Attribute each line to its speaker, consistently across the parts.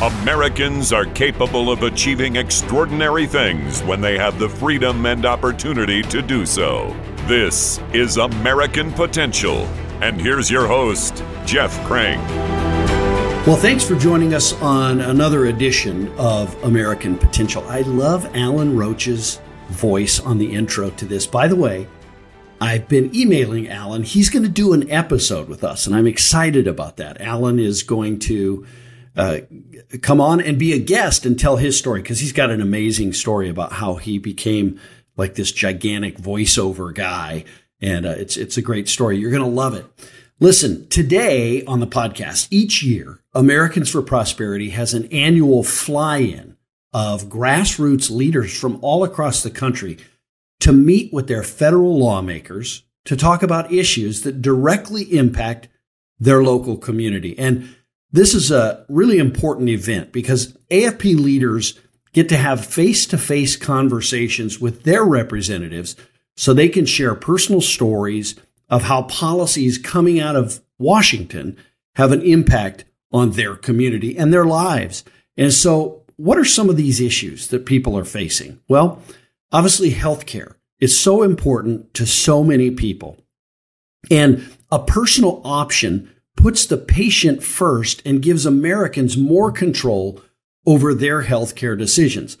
Speaker 1: Americans are capable of achieving extraordinary things when they have the freedom and opportunity to do so. This is American Potential. And here's your host, Jeff Crank.
Speaker 2: Well, thanks for joining us on another edition of American Potential. I love Alan Roach's voice on the intro to this. By the way, I've been emailing Alan. He's going to do an episode with us, and I'm excited about that. Alan is going to uh, come on and be a guest and tell his story because he's got an amazing story about how he became like this gigantic voiceover guy. And uh, it's it's a great story. You're going to love it. Listen, today on the podcast, each year, Americans for Prosperity has an annual fly in of grassroots leaders from all across the country to meet with their federal lawmakers to talk about issues that directly impact their local community. And this is a really important event because AFP leaders get to have face to face conversations with their representatives so they can share personal stories of how policies coming out of Washington have an impact on their community and their lives. And so, what are some of these issues that people are facing? Well, Obviously, healthcare is so important to so many people. And a personal option puts the patient first and gives Americans more control over their healthcare decisions.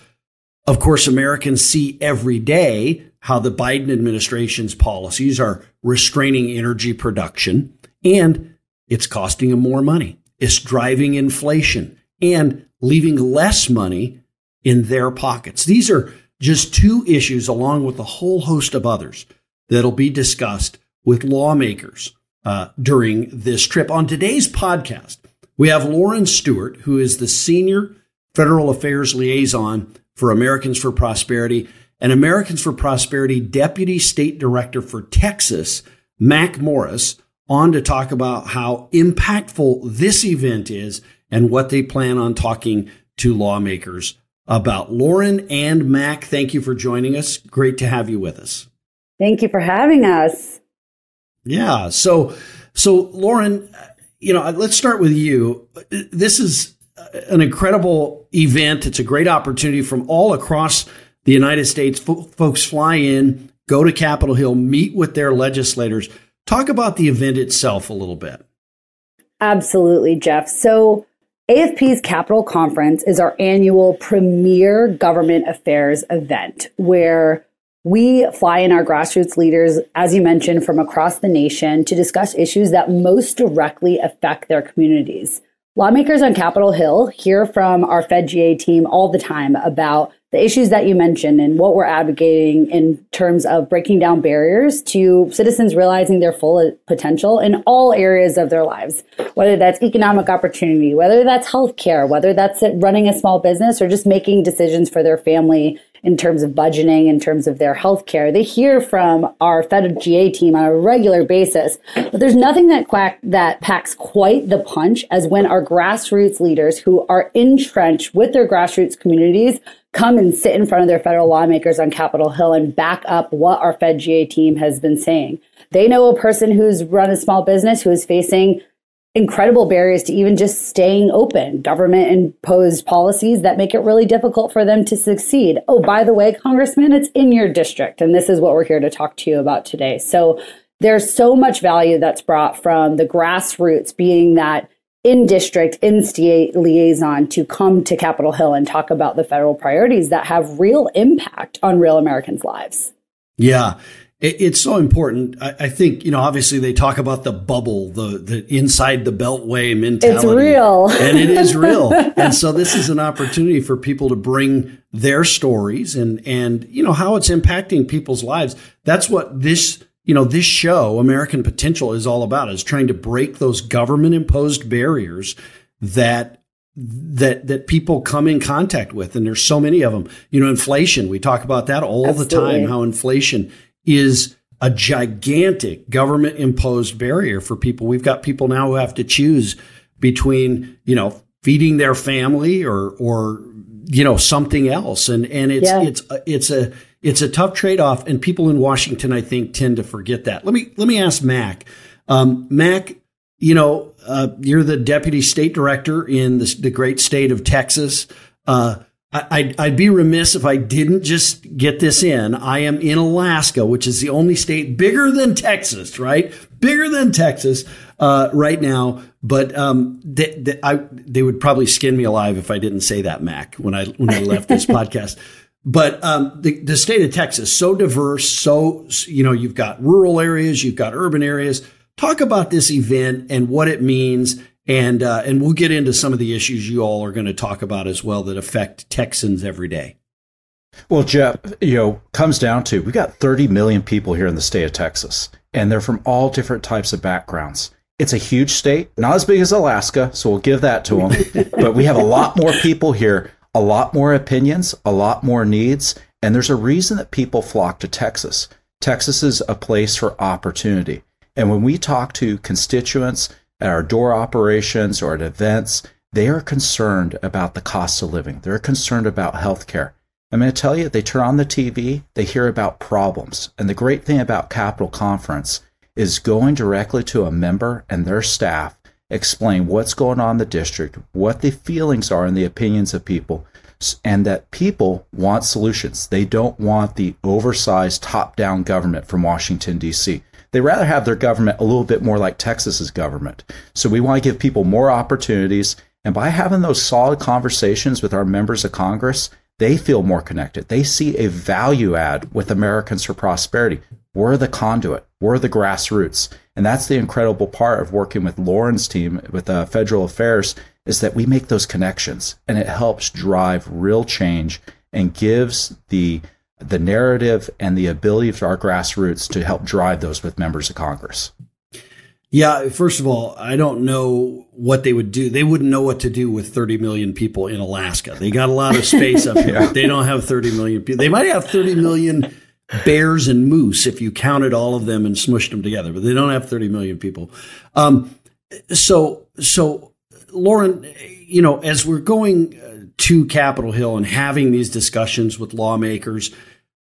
Speaker 2: Of course, Americans see every day how the Biden administration's policies are restraining energy production and it's costing them more money. It's driving inflation and leaving less money in their pockets. These are just two issues, along with a whole host of others, that'll be discussed with lawmakers uh, during this trip. On today's podcast, we have Lauren Stewart, who is the Senior Federal Affairs Liaison for Americans for Prosperity, and Americans for Prosperity Deputy State Director for Texas, Mack Morris, on to talk about how impactful this event is and what they plan on talking to lawmakers about. Lauren and Mack, thank you for joining us. Great to have you with us.
Speaker 3: Thank you for having us.
Speaker 2: Yeah. So, so Lauren, you know, let's start with you. This is an incredible event. It's a great opportunity from all across the United States. F- folks fly in, go to Capitol Hill, meet with their legislators. Talk about the event itself a little bit.
Speaker 3: Absolutely, Jeff. So, AFP's Capitol Conference is our annual premier government affairs event where we fly in our grassroots leaders, as you mentioned, from across the nation to discuss issues that most directly affect their communities. Lawmakers on Capitol Hill hear from our FedGA team all the time about the issues that you mentioned and what we're advocating in terms of breaking down barriers to citizens realizing their full potential in all areas of their lives, whether that's economic opportunity, whether that's healthcare, whether that's running a small business or just making decisions for their family in terms of budgeting, in terms of their healthcare. They hear from our FedGA team on a regular basis, but there's nothing that quack, that packs quite the punch as when our grassroots leaders who are entrenched with their grassroots communities come and sit in front of their federal lawmakers on Capitol Hill and back up what our FedGA team has been saying. They know a person who's run a small business who is facing incredible barriers to even just staying open, government imposed policies that make it really difficult for them to succeed. Oh, by the way, Congressman, it's in your district. And this is what we're here to talk to you about today. So there's so much value that's brought from the grassroots being that in district, in state liaison to come to Capitol Hill and talk about the federal priorities that have real impact on real Americans' lives.
Speaker 2: Yeah. It's so important. I think, you know, obviously they talk about the bubble, the, the inside the beltway mentality.
Speaker 3: It's real.
Speaker 2: and it is real. And so this is an opportunity for people to bring their stories and, and, you know, how it's impacting people's lives. That's what this you know, this show, American Potential, is all about is trying to break those government imposed barriers that that that people come in contact with and there's so many of them you know inflation we talk about that all Absolutely. the time how inflation is a gigantic government imposed barrier for people we've got people now who have to choose between you know feeding their family or or you know something else and and it's yeah. it's it's a it's a tough trade off, and people in Washington, I think, tend to forget that. Let me let me ask Mack. Um, Mack, you know, uh, you're the deputy state director in the, the great state of Texas. Uh, I'd, I'd, be remiss if I didn't just get this in. I am in Alaska, which is the only state bigger than Texas, right? Bigger than Texas uh, right now. But um, they, they, I, they, would probably skin me alive if I didn't say that, Mack, when I when I left this podcast. But um, the, the state of Texas so diverse, so you know you've got rural areas, you've got urban areas. Talk about this event and what it means and uh, and we'll get into some of the issues you all are going to talk about as well that affect Texans every day.
Speaker 4: Well, Jeff, you know, comes down to we've got 30 million people here in the state of Texas, and they're from all different types of backgrounds. It's a huge state, not as big as Alaska, so we'll give that to them. but we have a lot more people here, a lot more opinions, a lot more needs, and there's a reason that people flock to Texas. Texas is a place for opportunity. And when we talk to constituents, at our door operations or at events, they are concerned about the cost of living. They're concerned about healthcare. I'm going to tell you, they turn on the TV, they hear about problems. And the great thing about Capitol Conference is going directly to a member and their staff, explain what's going on in the district, what the feelings are and the opinions of people, and that people want solutions. They don't want the oversized top down government from Washington, D.C. They rather have their government a little bit more like Texas's government. So we want to give people more opportunities. And by having those solid conversations with our members of Congress, they feel more connected. They see a value add with Americans for Prosperity. We're the conduit, we're the grassroots. And that's the incredible part of working with Lauren's team with uh, federal affairs is that we make those connections and it helps drive real change and gives the the narrative and the ability of our grassroots to help drive those with members of Congress?
Speaker 2: Yeah, first of all, I don't know what they would do. They wouldn't know what to do with 30 million people in Alaska. They got a lot of space up here. yeah. They don't have 30 million people. They might have 30 million bears and moose if you counted all of them and smushed them together, but they don't have 30 million people. Um, so, so Lauren, you know, as we're going to Capitol Hill and having these discussions with lawmakers.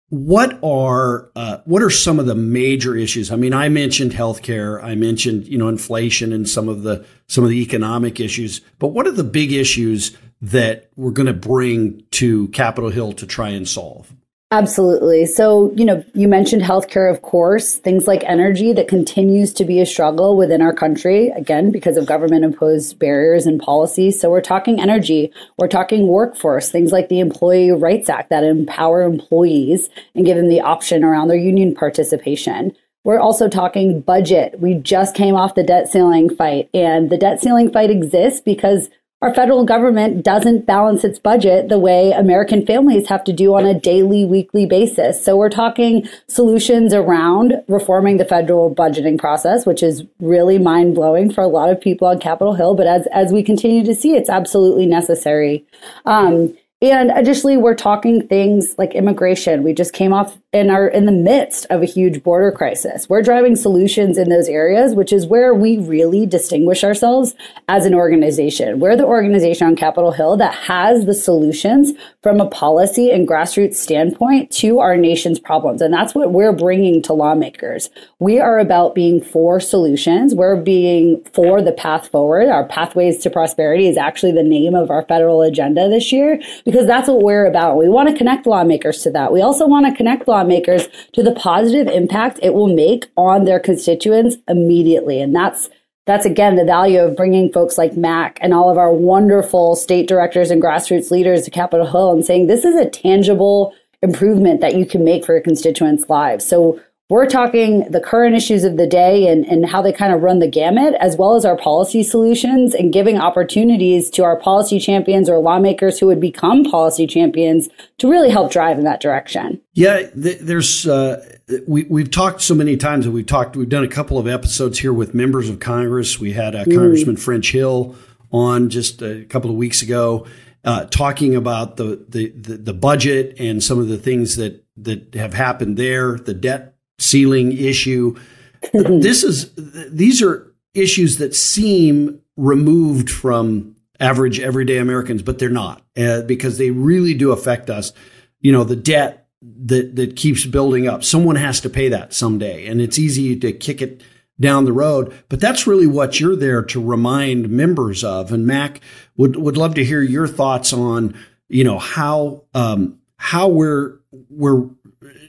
Speaker 2: What are uh, what are some of the major issues? I mean, I mentioned healthcare, I mentioned you know inflation and some of the some of the economic issues, but what are the big issues that we're going to bring to Capitol Hill to try and solve?
Speaker 3: Absolutely. So, you know, you mentioned healthcare, of course, things like energy that continues to be a struggle within our country, again, because of government imposed barriers and policies. So, we're talking energy, we're talking workforce, things like the Employee Rights Act that empower employees and give them the option around their union participation. We're also talking budget. We just came off the debt ceiling fight, and the debt ceiling fight exists because our federal government doesn't balance its budget the way American families have to do on a daily, weekly basis. So we're talking solutions around reforming the federal budgeting process, which is really mind blowing for a lot of people on Capitol Hill. But as, as we continue to see, it's absolutely necessary. Um, and additionally, we're talking things like immigration. We just came off and are in the midst of a huge border crisis. We're driving solutions in those areas, which is where we really distinguish ourselves as an organization. We're the organization on Capitol Hill that has the solutions from a policy and grassroots standpoint to our nation's problems. And that's what we're bringing to lawmakers. We are about being for solutions. We're being for the path forward. Our pathways to prosperity is actually the name of our federal agenda this year because that's what we're about. We want to connect lawmakers to that. We also want to connect lawmakers to the positive impact it will make on their constituents immediately. And that's that's again the value of bringing folks like Mack and all of our wonderful state directors and grassroots leaders to Capitol Hill and saying this is a tangible improvement that you can make for your constituents' lives. So we're talking the current issues of the day and, and how they kind of run the gamut, as well as our policy solutions and giving opportunities to our policy champions or lawmakers who would become policy champions to really help drive in that direction.
Speaker 2: Yeah, there's uh, we we've talked so many times, and we've talked. We've done a couple of episodes here with members of Congress. We had uh, mm. Congressman French Hill on just a couple of weeks ago, uh, talking about the, the the the budget and some of the things that that have happened there, the debt ceiling issue. this is these are issues that seem removed from average everyday Americans, but they're not uh, because they really do affect us. You know, the debt that that keeps building up. Someone has to pay that someday, and it's easy to kick it down the road. But that's really what you're there to remind members of. And Mack would would love to hear your thoughts on you know how um, how we're we're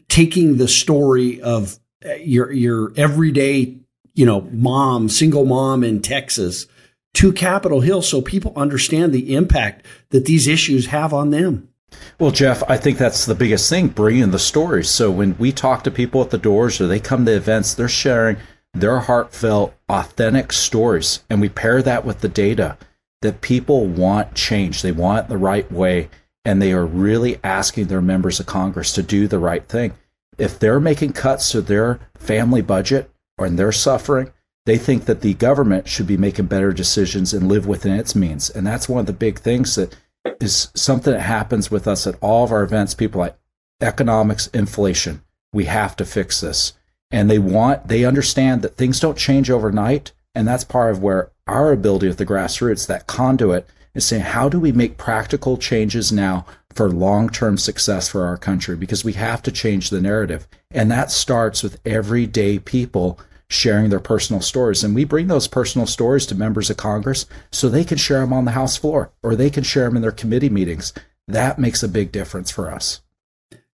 Speaker 2: taking the story of uh, your your everyday you know mom single mom in Texas to Capitol Hill so people understand the impact that these issues have on them.
Speaker 4: Well, Jeff, I think that's the biggest thing, bringing the stories. So when we talk to people at the doors or they come to events, they're sharing their heartfelt, authentic stories. And we pair that with the data that people want change. They want the right way. And they are really asking their members of Congress to do the right thing. If they're making cuts to their family budget or they're suffering, they think that the government should be making better decisions and live within its means. And that's one of the big things that is something that happens with us at all of our events. People like economics, inflation. We have to fix this. And they want, they understand that things don't change overnight. And that's part of where our ability at the grassroots, that conduit, is saying, how do we make practical changes now for long term success for our country? Because we have to change the narrative. And that starts with everyday people sharing their personal stories. And we bring those personal stories to members of Congress so they can share them on the House floor or they can share them in their committee meetings. That makes a big difference for us.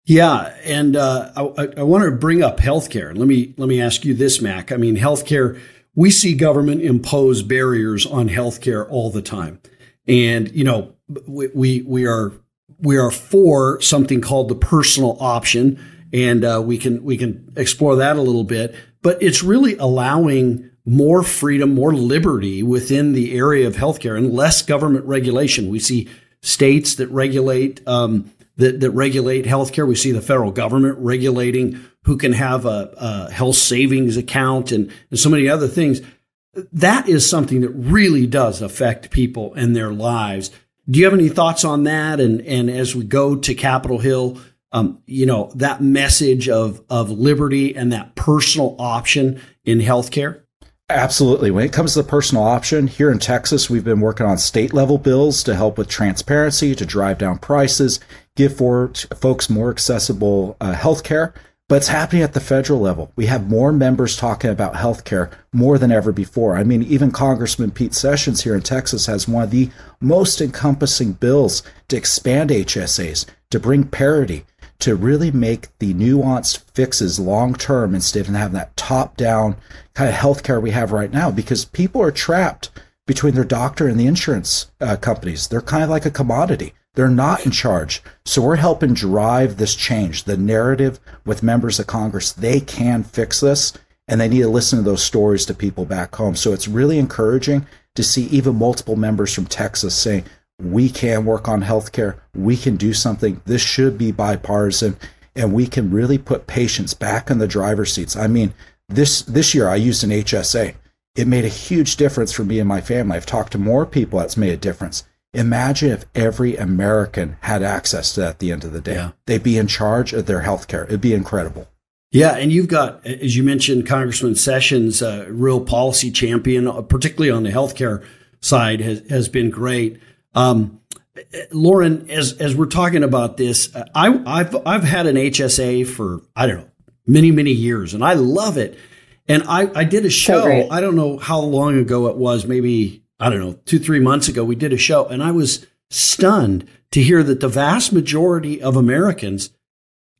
Speaker 2: Yeah, and uh, I, I want to bring up healthcare. Let me let me ask you this, Mack. I mean, healthcare. We see government impose barriers on healthcare all the time, and you know, we we, we are we are for something called the personal option, and uh, we can we can explore that a little bit but it's really allowing more freedom, more liberty within the area of healthcare and less government regulation. We see states that regulate um, that, that regulate healthcare. We see the federal government regulating who can have a, a health savings account and, and so many other things. That is something that really does affect people and their lives. Do you have any thoughts on that? And and as we go to Capitol Hill, um, you know, that message of, of liberty and that personal option in healthcare?
Speaker 4: Absolutely. When it comes to the personal option, here in Texas, we've been working on state level bills to help with transparency, to drive down prices, give for folks more accessible uh, health care. But it's happening at the federal level. We have more members talking about healthcare more than ever before. I mean, even Congressman Pete Sessions here in Texas has one of the most encompassing bills to expand HSAs, to bring parity, to really make the nuanced fixes long term instead of having that top down kind of healthcare we have right now because people are trapped between their doctor and the insurance uh, companies. They're kind of like a commodity. They're not in charge. So we're helping drive this change, the narrative with members of Congress. They can fix this and they need to listen to those stories to people back home. So it's really encouraging to see even multiple members from Texas saying, we can work on healthcare. We can do something. This should be bipartisan, and we can really put patients back in the driver's seats. I mean, this this year I used an HSA. It made a huge difference for me and my family. I've talked to more people that's made a difference. Imagine if every American had access to that at the end of the day. Yeah. They'd be in charge of their health care. It'd be incredible.
Speaker 2: Yeah, and you've got, as you mentioned, Congressman Sessions, a real policy champion, particularly on the healthcare side, has, has been great. Um, Lauren, as as we're talking about this, I, I've I've had an HSA for I don't know many many years, and I love it. And I I did a show. So I don't know how long ago it was. Maybe I don't know two three months ago. We did a show, and I was stunned to hear that the vast majority of Americans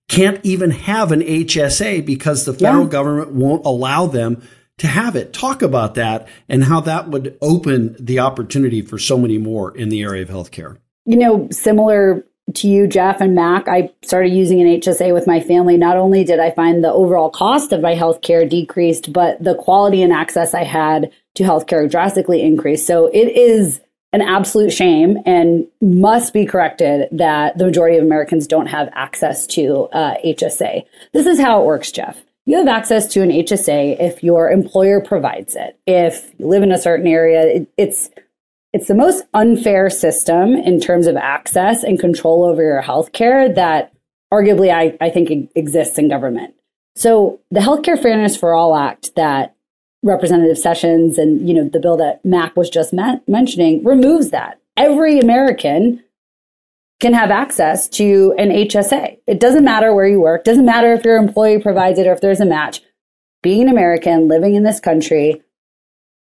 Speaker 2: can't even have an HSA because the federal yeah. government won't allow them to have it. Talk about that and how that would open the opportunity for so many more in the area of healthcare.
Speaker 3: You know, similar to you, Jeff and Mack, I started using an HSA with my family. Not only did I find the overall cost of my healthcare decreased, but the quality and access I had to healthcare drastically increased. So it is an absolute shame and must be corrected that the majority of Americans don't have access to uh, HSA. This is how it works, Jeff you have access to an HSA if your employer provides it. If you live in a certain area, it, it's it's the most unfair system in terms of access and control over your health care that arguably I, I think exists in government. So the Healthcare Fairness for All Act that Representative Sessions and you know the bill that Mack was just mentioning removes that. Every American can have access to an HSA. It doesn't matter where you work, doesn't matter if your employee provides it or if there's a match. being an American, living in this country,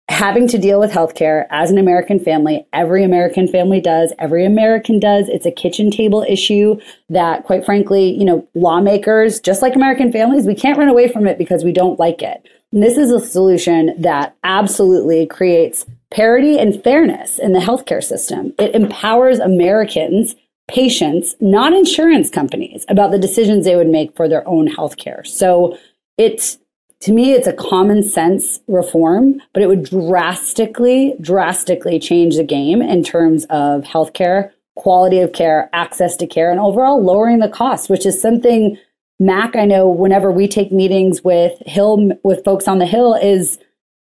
Speaker 3: having to deal with healthcare as an American family. Every American family does. Every American does. It's a kitchen table issue that, quite frankly, you know, lawmakers, just like American families, we can't run away from it because we don't like it. And this is a solution that absolutely creates parity and fairness in the healthcare system. It empowers Americans, patients, not insurance companies, about the decisions they would make for their own healthcare. So it's to me, it's a common sense reform, but it would drastically, drastically change the game in terms of healthcare, quality of care, access to care, and overall lowering the cost, which is something Mack, I know whenever we take meetings with Hill, with folks on the Hill, is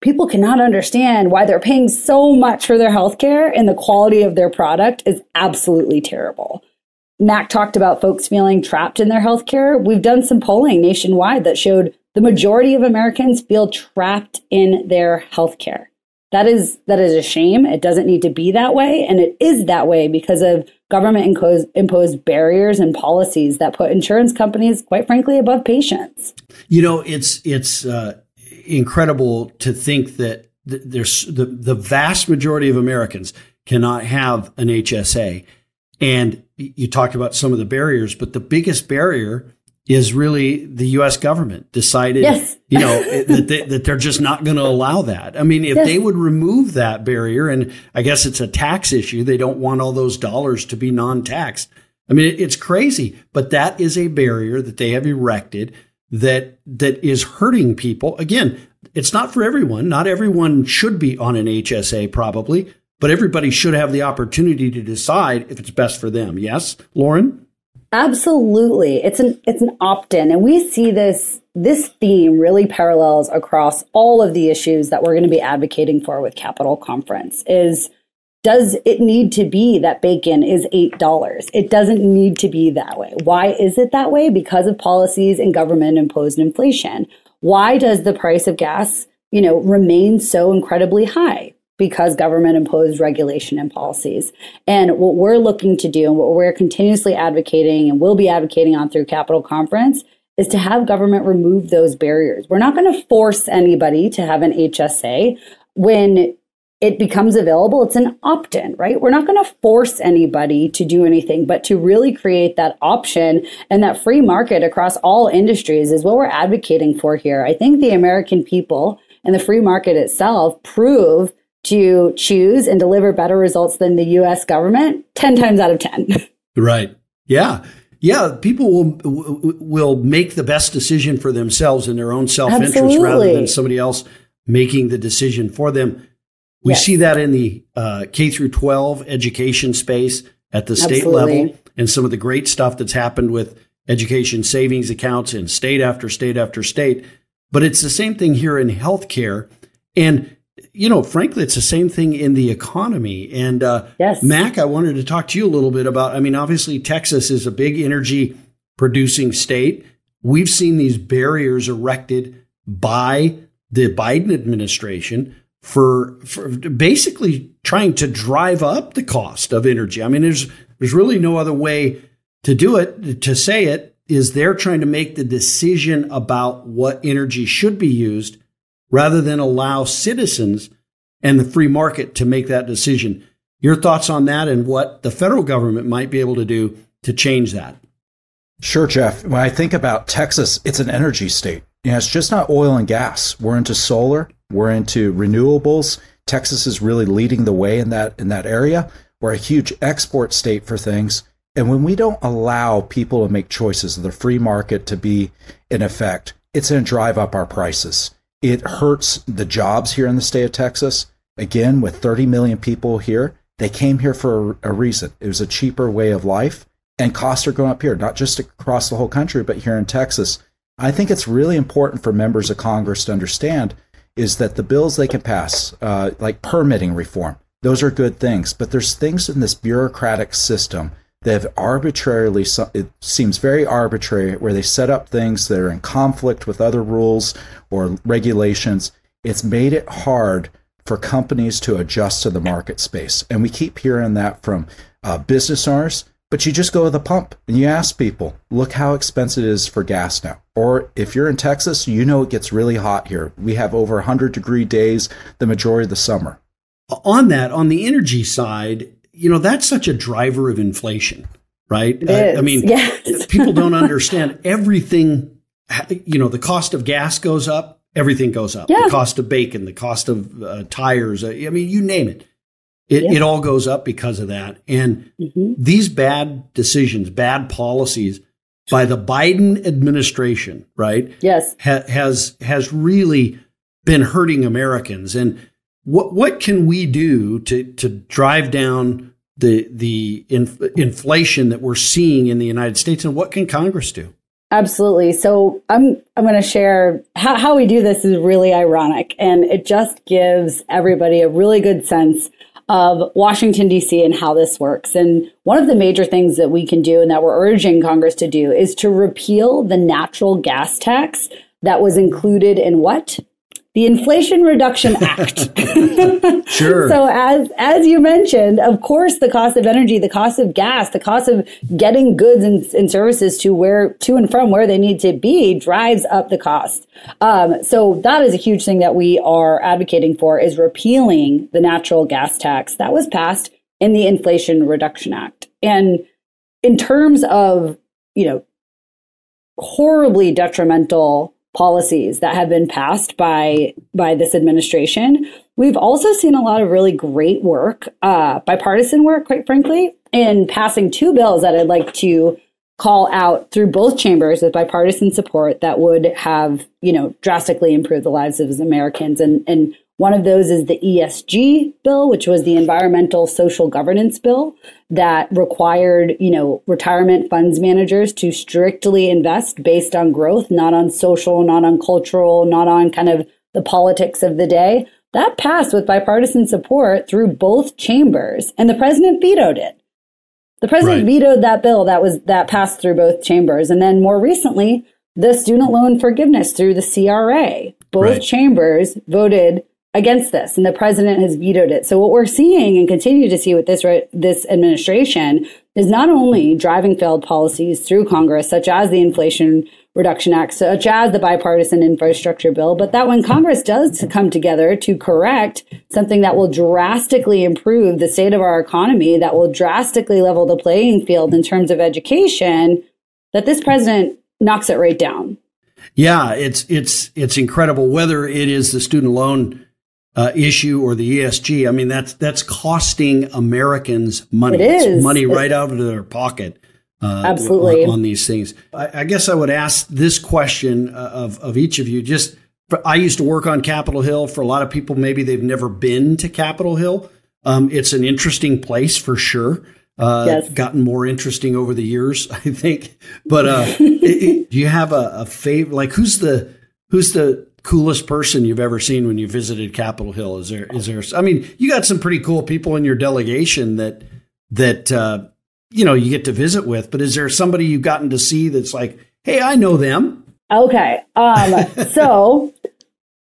Speaker 3: people cannot understand why they're paying so much for their healthcare and the quality of their product is absolutely terrible. Mack talked about folks feeling trapped in their healthcare. We've done some polling nationwide that showed the majority of Americans feel trapped in their healthcare. That is that is a shame. It doesn't need to be that way, and it is that way because of government imposed, imposed barriers and policies that put insurance companies, quite frankly, above patients.
Speaker 2: You know, it's it's uh, incredible to think that th- there's the the vast majority of Americans cannot have an HSA, and you talked about some of the barriers, but the biggest barrier is really the U.S. government decided,
Speaker 3: yes.
Speaker 2: you know, that, they, that they're just not going to allow that. I mean, if yes. they would remove that barrier, and I guess it's a tax issue, they don't want all those dollars to be non-taxed. I mean, it's crazy, but that is a barrier that they have erected that that is hurting people. Again, it's not for everyone. Not everyone should be on an HSA, probably, but everybody should have the opportunity to decide if it's best for them. Yes, Lauren.
Speaker 3: Absolutely. It's an it's an opt-in and we see this this theme really parallels across all of the issues that we're going to be advocating for with Capitol Conference is does it need to be that bacon is $8? It doesn't need to be that way. Why is it that way? Because of policies and government imposed inflation. Why does the price of gas, you know, remain so incredibly high? Because government imposed regulation and policies. And what we're looking to do and what we're continuously advocating and will be advocating on through Capitol Conference is to have government remove those barriers. We're not going to force anybody to have an HSA when it becomes available. It's an opt in, right? We're not going to force anybody to do anything, but to really create that option and that free market across all industries is what we're advocating for here. I think the American people and the free market itself prove to choose and deliver better results than the US government 10 times out of 10.
Speaker 2: Right. Yeah. Yeah, people will will make the best decision for themselves in their own self-interest rather than somebody else making the decision for them. We yes. see that in the uh, K through 12 education space at the state Absolutely. level and some of the great stuff that's happened with education savings accounts in state after state after state. But it's the same thing here in healthcare. And you know, frankly, it's the same thing in the economy. And uh,
Speaker 3: yes.
Speaker 2: Mack, I wanted to talk to you a little bit about. I mean, obviously, Texas is a big energy producing state. We've seen these barriers erected by the Biden administration for, for basically trying to drive up the cost of energy. I mean, there's there's really no other way to do it. To say it is they're trying to make the decision about what energy should be used rather than allow citizens and the free market to make that decision. Your thoughts on that and what the federal government might be able to do to change that?
Speaker 4: Sure, Jeff. When I think about Texas, it's an energy state. You know, it's just not oil and gas. We're into solar, we're into renewables. Texas is really leading the way in that in that area. We're a huge export state for things. And when we don't allow people to make choices, the free market to be in effect, it's going to drive up our prices. It hurts the jobs here in the state of Texas. Again, with 30 million people here, they came here for a, reason. It was a cheaper way of life, and costs are going up here, not just across the whole country, but here in Texas. I think it's really important for members of Congress to understand is that the bills they can pass, uh, like permitting reform, those are good things. But there's things in this bureaucratic system They've arbitrarily, it seems very arbitrary, where they set up things that are in conflict with other rules or regulations. It's made it hard for companies to adjust to the market space. And we keep hearing that from uh, business owners, But you just go to the pump and you ask people, look how expensive it is for gas now. Or if you're in Texas, you know it gets really hot here. We have over 100 degree days the majority of the summer.
Speaker 2: On that, on the energy side, you know, that's such a driver of inflation, right? I, I, mean, yes. people don't understand everything, you know, the cost of gas goes up, everything goes up. Yeah. The cost of bacon, the cost of uh, tires, uh, I mean, you name it. It, yeah. it all goes up because of that. And mm-hmm. these bad decisions, bad policies by the Biden administration, right?
Speaker 3: Yes.
Speaker 2: Ha- has, has really been hurting Americans. And what, what can we do to, to drive down the, the inf- inflation that we're seeing in the United States? And what can Congress do?
Speaker 3: Absolutely. So I'm I'm going to share how, how we do this is really ironic, and it just gives everybody a really good sense of Washington, D.C., and how this works. And one of the major things that we can do and that we're urging Congress to do is to repeal the natural gas tax that was included in what? The Inflation Reduction Act.
Speaker 2: sure.
Speaker 3: so as as you mentioned, of course, the cost of energy, the cost of gas, the cost of getting goods and, and services to where to and from where they need to be drives up the cost. Um, so that is a huge thing that we are advocating for is repealing the natural gas tax that was passed in the Inflation Reduction Act. And in terms of you know horribly detrimental policies that have been passed by by this administration. We've also seen a lot of really great work, uh, bipartisan work, quite frankly, in passing two bills that I'd like to call out through both chambers with bipartisan support that would have, you know, drastically improved the lives of Americans. And and one of those is the ESG bill, which was the environmental social governance bill that required, you know, retirement funds managers to strictly invest based on growth, not on social, not on cultural, not on kind of the politics of the day. That passed with bipartisan support through both chambers, and the president vetoed it. The president right. vetoed that bill that was that passed through both chambers, and then more recently, the student loan forgiveness through the CRA. Both right. chambers voted against this, and the president has vetoed it. So what we're seeing and continue to see with this this administration is not only driving failed policies through Congress, such as the Inflation Reduction Act, such as the bipartisan infrastructure bill, but that when Congress does come together to correct something that will drastically improve the state of our economy, that will drastically level the playing field in terms of education, that this president knocks it right down.
Speaker 2: Yeah, it's it's it's incredible. Whether it is the student loan uh, issue or the ESG. I mean, that's that's costing Americans money.
Speaker 3: It is
Speaker 2: it's money right out of their pocket.
Speaker 3: Uh, Absolutely
Speaker 2: on, on, these things. I, I, guess I would ask this question uh, of of each of you. Just I used to work on Capitol Hill. For a lot of people, maybe they've never been to Capitol Hill. Um, it's an interesting place for sure. Uh, yes. Gotten more interesting over the years, I think. But uh, it, it, do you have a, a favorite? Like, who's the who's the coolest person you've ever seen when you visited Capitol Hill? Is there is there? I mean, you got some pretty cool people in your delegation that that uh, you know you get to visit with. But is there somebody you've gotten to see that's like, hey, I know them?
Speaker 3: Okay, um, so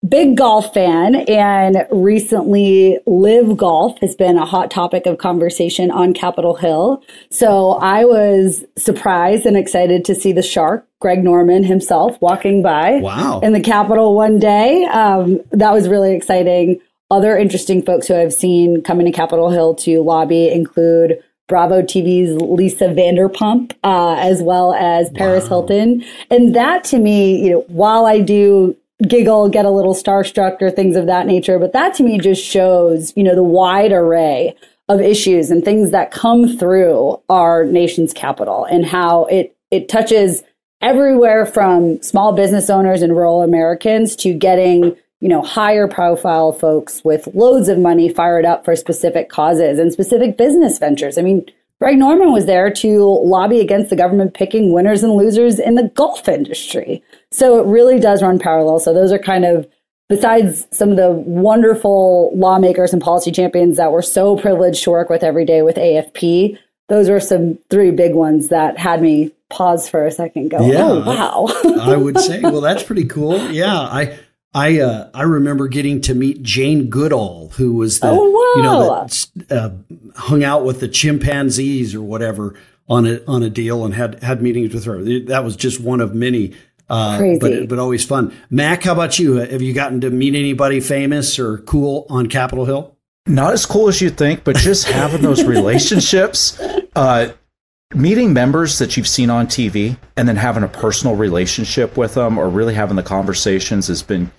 Speaker 3: big golf fan and recently LIV Golf has been a hot topic of conversation on Capitol Hill. So I was surprised and excited to see the shark, Greg Norman himself, walking by
Speaker 2: wow.
Speaker 3: in the Capitol one day. Um, that was really exciting. Other interesting folks who I've seen coming to Capitol Hill to lobby include Bravo TV's Lisa Vanderpump, uh, as well as Paris wow. Hilton. And that to me, you know, while I do giggle, get a little starstruck or things of that nature. But that to me just shows, you know, the wide array of issues and things that come through our nation's capital and how it, it touches everywhere from small business owners and rural Americans to getting, you know, higher profile folks with loads of money fired up for specific causes and specific business ventures. I mean, Greg Norman was there to lobby against the government picking winners and losers in the golf industry. So it really does run parallel. So those are kind of, besides some of the wonderful lawmakers and policy champions that we're so privileged to work with every day with AFP, those are some three big ones that had me pause for a second go, yeah, oh, wow.
Speaker 2: I would say, well, that's pretty cool. Yeah. I, I uh, I remember getting to meet Jane Goodall, who was the
Speaker 3: oh, wow.
Speaker 2: you know that uh, hung out with the chimpanzees or whatever on a on a deal and had had meetings with her. That was just one of many. Uh,
Speaker 3: Crazy.
Speaker 2: but but always fun. Mack, how about you? Have you gotten to meet anybody famous or cool on Capitol Hill?
Speaker 4: Not as cool as you think, but just having those relationships, uh, meeting members that you've seen on TV, and then having a personal relationship with them, or really having the conversations, has been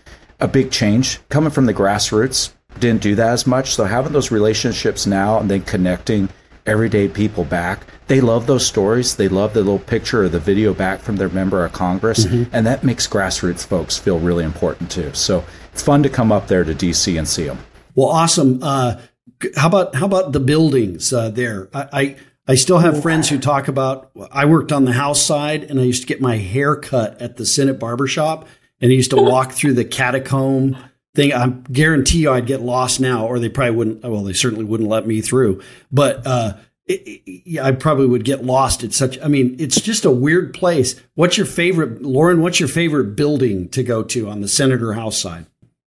Speaker 4: a big change. Coming from the grassroots, didn't do that as much. So having those relationships now, and then connecting everyday people back. They love those stories. They love the little picture or the video back from their member of Congress. Mm-hmm. And that makes grassroots folks feel really important too. So it's fun to come up there to DC and see them.
Speaker 2: Well, awesome. Uh, how about how about the buildings uh, there? I, I, I still have friends who talk about. I worked on the House side, and I used to get my hair cut at the Senate barbershop, and I used to walk through the catacomb thing. I guarantee you, I'd get lost now, or they probably wouldn't. Well, they certainly wouldn't let me through. But uh, it, it, I probably would get lost at such. I mean, it's just a weird place. What's your favorite, Lauren? What's your favorite building to go to on the Senator House side?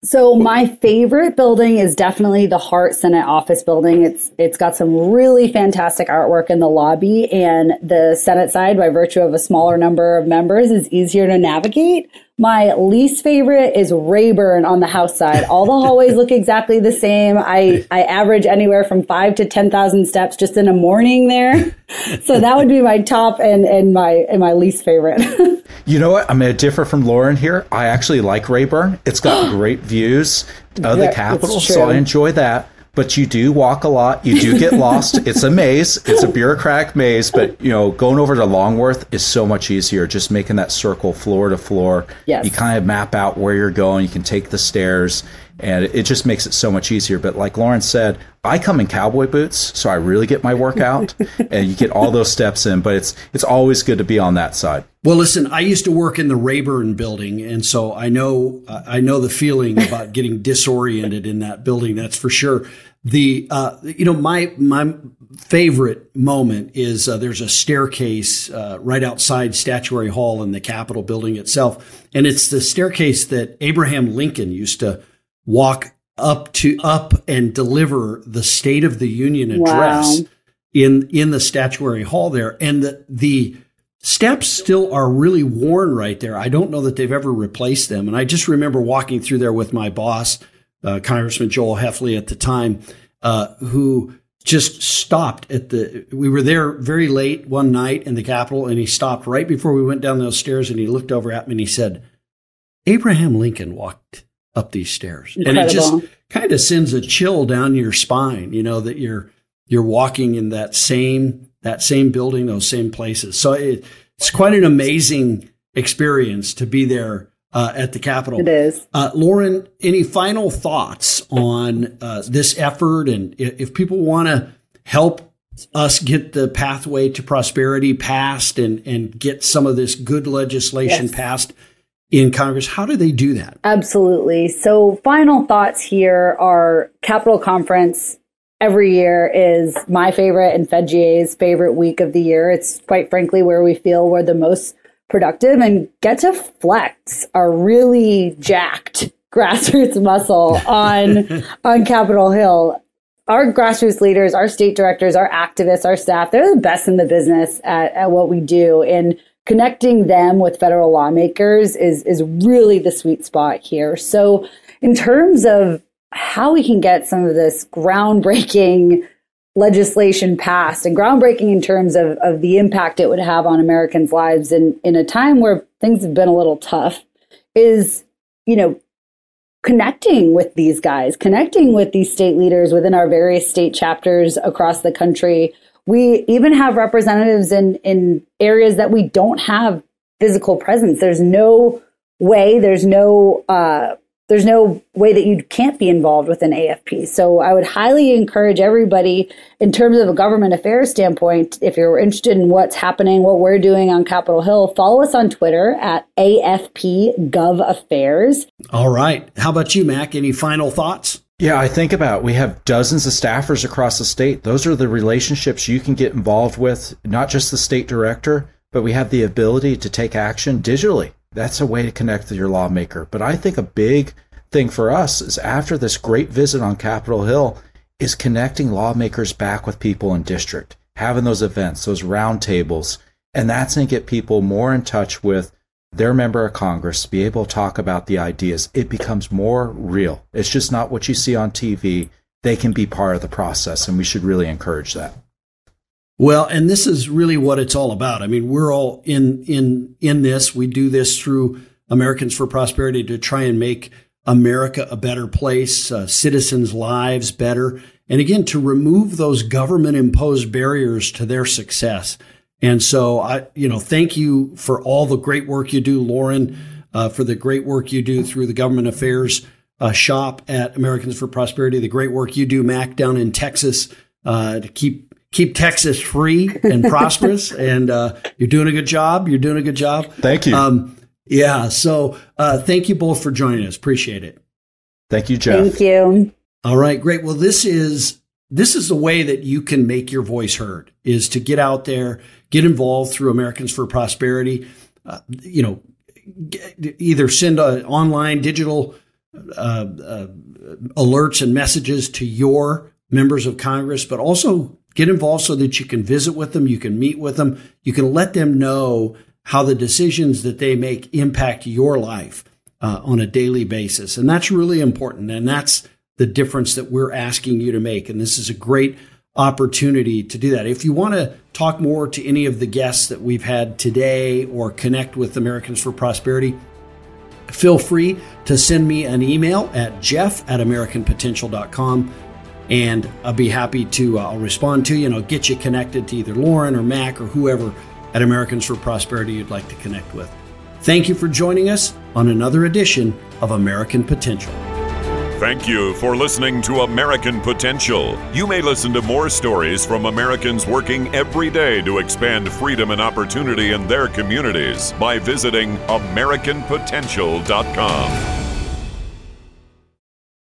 Speaker 3: So my favorite building is definitely the Hart Senate office building. It's it's got some really fantastic artwork in the lobby and the Senate side by virtue of a smaller number of members is easier to navigate. My least favorite is Rayburn on the house side. All the hallways look exactly the same. I, I average anywhere from five to 10,000 steps just in a morning there. So that would be my top and, and my, and my least favorite.
Speaker 4: you know what? I'm going to differ from Lauren here. I actually like Rayburn. It's got great views of the yeah, Capitol. So I enjoy that but you do walk a lot. You do get lost. it's a maze. It's a bureaucratic maze, but you know, going over to Longworth is so much easier. Just making that circle floor to floor.
Speaker 3: Yes.
Speaker 4: You kind of map out where you're going. You can take the stairs and it just makes it so much easier. But like Lauren said, I come in cowboy boots, so I really get my workout, and you get all those steps in. But it's it's always good to be on that side.
Speaker 2: Well, listen, I used to work in the Rayburn building, and so I know I know the feeling about getting disoriented in that building. That's for sure. The uh, you know my my favorite moment is uh, there's a staircase uh, right outside Statuary Hall in the Capitol building itself, and it's the staircase that Abraham Lincoln used to walk up to up and deliver the State of the Union address wow. in in the statuary hall there, and the the steps still are really worn right there. I don't know that they've ever replaced them, and I just remember walking through there with my boss, uh, Congressman Joel Hefley at the time, uh, who just stopped at the we were there very late one night in the capitol and he stopped right before we went down those stairs and he looked over at me and he said abraham lincoln walked up these stairs. Incredible. And it just kind of sends a chill down your spine, you know, that you're you're walking in that same that same building, those same places. So it, it's quite an amazing experience to be there uh, at the Capitol.
Speaker 3: It is.
Speaker 2: Uh, Lauren, any final thoughts on uh, this effort? And if, people want to help us get the pathway to prosperity passed and, and get some of this good legislation yes. passed, in Congress. How do they do that?
Speaker 3: Absolutely. So, final thoughts here are Capitol Conference every year is my favorite and FedGA's favorite week of the year. It's quite frankly where we feel we're the most productive and get to flex our really jacked grassroots muscle on on Capitol Hill. Our grassroots leaders, our state directors, our activists, our staff, they're the best in the business at, at what we do. And connecting them with federal lawmakers is is really the sweet spot here. So in terms of how we can get some of this groundbreaking legislation passed and groundbreaking in terms of, of the impact it would have on Americans' lives in, in a time where things have been a little tough is, you know, connecting with these guys, connecting with these state leaders within our various state chapters across the country we even have representatives in, in areas that we don't have physical presence. There's no way, there's no, uh, there's no way that you can't be involved with an AFP. So I would highly encourage everybody in terms of a government affairs standpoint, if you're interested in what's happening, what we're doing on Capitol Hill, follow us on Twitter at AFP Gov Affairs.
Speaker 2: All right. How about you, Mack? Any final thoughts?
Speaker 4: Yeah, I think about we have dozens of staffers across the state. Those are the relationships you can get involved with, not just the state director, but we have the ability to take action digitally. That's a way to connect with your lawmaker. But I think a big thing for us is after this great visit on Capitol Hill is connecting lawmakers back with people in district. having those events, those roundtables, and that's going to get people more in touch with their member of Congress, to be able to talk about the ideas. It becomes more real. It's just not what you see on TV. They can be part of the process, and we should really encourage that.
Speaker 2: Well, and this is really what it's all about. I mean, we're all in in in this. We do this through Americans for Prosperity to try and make America a better place, uh, citizens' lives better, and again to remove those government imposed barriers to their success. And so I, you know, thank you for all the great work you do, Lauren, uh, for the great work you do through the government affairs uh, shop at Americans for Prosperity, the great work you do, Mack, down in Texas, uh, to keep keep Texas free and prosperous. And uh, you're doing a good job. You're doing a good job.
Speaker 4: Thank you. Um,
Speaker 2: yeah. So uh, thank you both for joining us. Appreciate it.
Speaker 4: Thank you, Jeff.
Speaker 3: Thank you.
Speaker 2: All right, great. Well, this is this is the way that you can make your voice heard is to get out there, get involved through Americans for Prosperity. Uh, you know, either send a online digital uh, uh, alerts and messages to your members of Congress, but also get involved so that you can visit with them, you can meet with them, you can let them know how the decisions that they make impact your life uh, on a daily basis, and that's really important. And that's the difference that we're asking you to make. And this is a great opportunity to do that. If you want to talk more to any of the guests that we've had today or connect with Americans for Prosperity, feel free to send me an email at jeff at americanpotential.com and I'll be happy to uh, I'll respond to you and I'll get you connected to either Lauren or Mack or whoever at Americans for Prosperity you'd like to connect with. Thank you for joining us on another edition of American Potential.
Speaker 1: Thank you for listening to American Potential. You may listen to more stories from Americans working every day to expand freedom and opportunity in their communities by visiting AmericanPotential.com.